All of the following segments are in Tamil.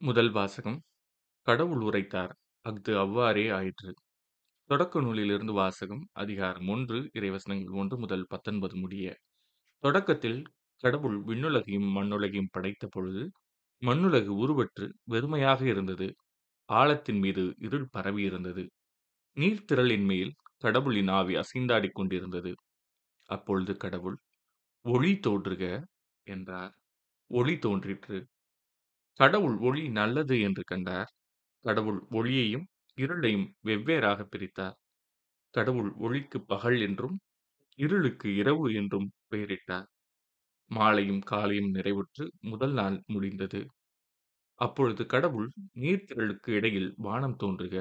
முதல் வாசகம் கடவுள் உரைத்தார் அஃது அவ்வாறே ஆயிற்று. தொடக்க நூலிலிருந்து வாசகம் அதிகாரம் ஒன்று இறைவசனங்கள் ஒன்று முதல் பத்தொன்பது முடிய. தொடக்கத்தில் கடவுள் விண்ணுலகையும் மண்ணுலகையும் படைத்த பொழுது மண்ணுலகு உருவற்று வெறுமையாக இருந்தது. ஆழத்தின் மீது இருள் பரவி இருந்தது நீர்த்திரளின் மேல் கடவுளின் ஆவி அசைந்தாடிக் கொண்டிருந்தது. அப்பொழுது கடவுள் ஒளி தோன்றுக என்றார். ஒளி தோன்றிற்று. கடவுள் ஒளி நல்லது என்று கண்டார். கடவுள் ஒளியையும் இருளையும் வெவ்வேறாகப் பிரித்தார். கடவுள் ஒளிக்கு பகல் என்றும் இருளுக்கு இரவு என்றும் பெயரிட்டார். மாலையும் காலையும் நிறைவுற்று முதல் நாள் முடிந்தது. அப்பொழுது கடவுள் நீர்த்திரளுக்கு இடையில் வானம் தோன்றுக.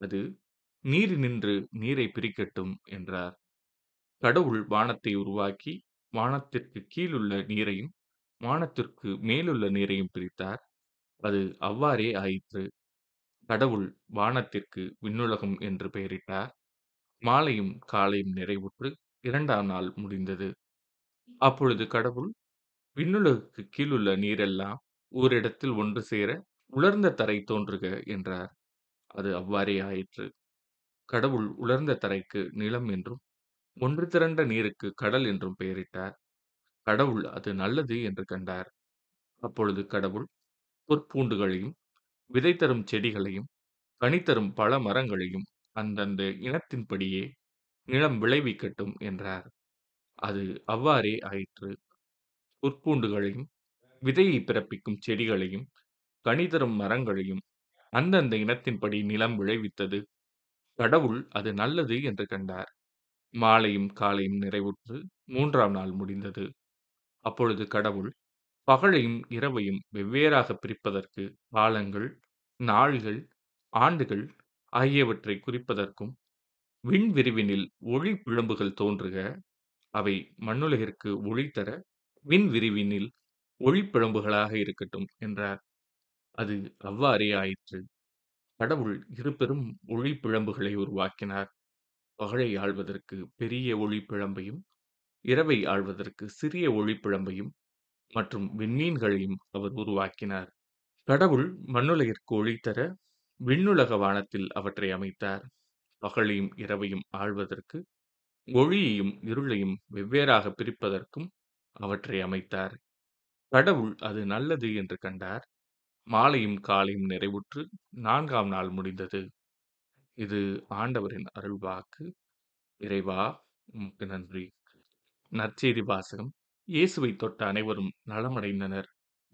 அது நீரினின்று நீரைப் பிரிக்கட்டும் என்றார். கடவுள் வானத்தை உருவாக்கி வானத்திற்குக் கீழுள்ள நீரையும் வானத்திற்கு மேலுள்ள நீரையும் பிரித்தார். அது அவ்வாறே ஆயிற்று. கடவுள் வானத்திற்கு விண்ணுலகம் என்று பெயரிட்டார். மாலையும் காலையும் நிறைவுற்று இரண்டாம் நாள் முடிந்தது. அப்பொழுது கடவுள் விண்ணுலகுக்குக் கீழுள்ள நீரெல்லாம் ஓரிடத்தில் ஒன்று சேர உலர்ந்த தரை தோன்றுக என்றார். அது அவ்வாறே ஆயிற்று. கடவுள் உலர்ந்த தரைக்கு நிலம் என்றும் ஒன்று திரண்ட நீருக்கு கடல் என்றும் பெயரிட்டார். கடவுள் அது நல்லது என்று கண்டார். அப்பொழுது கடவுள் பொற்பூண்டுகளையும் விதை தரும் செடிகளையும் கனி தரும் பல மரங்களையும் அந்தந்த இனத்தின்படியே நிலம் விளைவிக்கட்டும் என்றார். அது அவ்வாறே ஆயிற்று. பொற்பூண்டுகளையும் விதையைப் பிறப்பிக்கும் செடிகளையும் கனி தரும் மரங்களையும் அந்தந்த இனத்தின்படி நிலம் விளைவித்தது. கடவுள் அது நல்லது என்று கண்டார். மாலையும் காலையும் நிறைவுற்று மூன்றாம் நாள் முடிந்தது. அப்பொழுது கடவுள் பகலையும் இரவையும் வெவ்வேறாகப் பிரிப்பதற்கு காலங்கள் நாள்கள் ஆண்டுகள் ஆகியவற்றைக் குறிப்பதற்கும் விண்விரிவினில் ஒளி பிழம்புகள் தோன்றுக. அவை மண்ணுலகிற்கு ஒளி தர விண்விரிவினில் ஒளிப்பிழம்புகளாக இருக்கட்டும் என்றார். அது அவ்வாறே ஆயிற்று. கடவுள் இருபெரும் ஒளிப்பிழம்புகளை உருவாக்கினார். பகலை ஆள்வதற்கு பெரிய ஒளிப்பிழம்பையும் இரவை ஆழ்வதற்கு சிறிய ஒளிப்பிழம்பையும் மற்றும் விண்மீன்களையும் அவர் உருவாக்கினார். கடவுள் மண்ணுலகிற்கு ஒளி தர விண்ணுலக வானத்தில் அவற்றை அமைத்தார். பகலையும் இரவையும் ஆள்வதற்கு ஒளியையும் இருளையும் வெவ்வேறாகப் பிரிப்பதற்கும் அவற்றை அமைத்தார். கடவுள் அது நல்லது என்று கண்டார். மாலையும் காலையும் நிறைவுற்று நான்காம் நாள் முடிந்தது. இது ஆண்டவரின் அருள்வாக்கு. இறைவா உமக்கு நன்றி. நற்செய்தி வாசகம் இயேசுவைத் தொட்ட அனைவரும் நலமடைந்தனர்.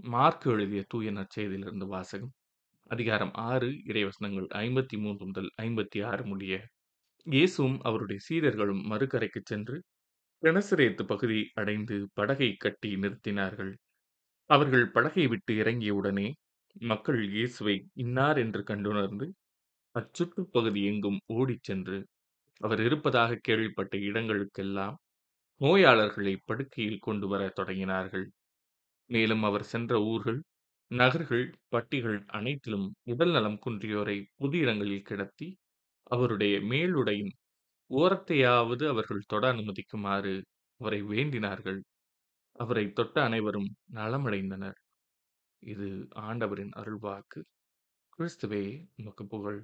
மார்க் எழுதிய தூய நற்செய்தியிலிருந்து வாசகம் அதிகாரம் ஆறு இறைவசனங்கள் ஐம்பத்தி மூன்று முதல் ஐம்பத்தி ஆறு முடிய. இயேசுவும் அவருடைய சீடர்களும் மறுக்கரைக்கு சென்று கிணசரேத்து பகுதி அடைந்து படகை கட்டி நிறுத்தினார்கள். அவர்கள் படகை விட்டு இறங்கியவுடனே மக்கள் இயேசுவை இன்னார் என்று கண்டுணர்ந்து அச்சுற்றுப்பகுதி எங்கும் ஓடிச் சென்று அவர் இருப்பதாக கேள்விப்பட்ட இடங்களுக்கெல்லாம் நோயாளர்களை படுக்கையில் கொண்டு வர தொடங்கினார்கள். மேலும் அவர் சென்ற ஊர்கள் நகர்கள் பட்டிகள் அனைத்திலும் உடல் நலம் குன்றியோரை பொது இடங்களில் கிடத்தி அவருடைய மேலுடையின் ஓரத்தையாவது அவர்கள் தொட அனுமதிக்குமாறு அவரை வேண்டினார்கள். அவரைத் தொட்ட அனைவரும் நலமடைந்தனர். இது ஆண்டவரின் அருள்வாக்கு. கிறிஸ்துவே உமக்கு புகழ்.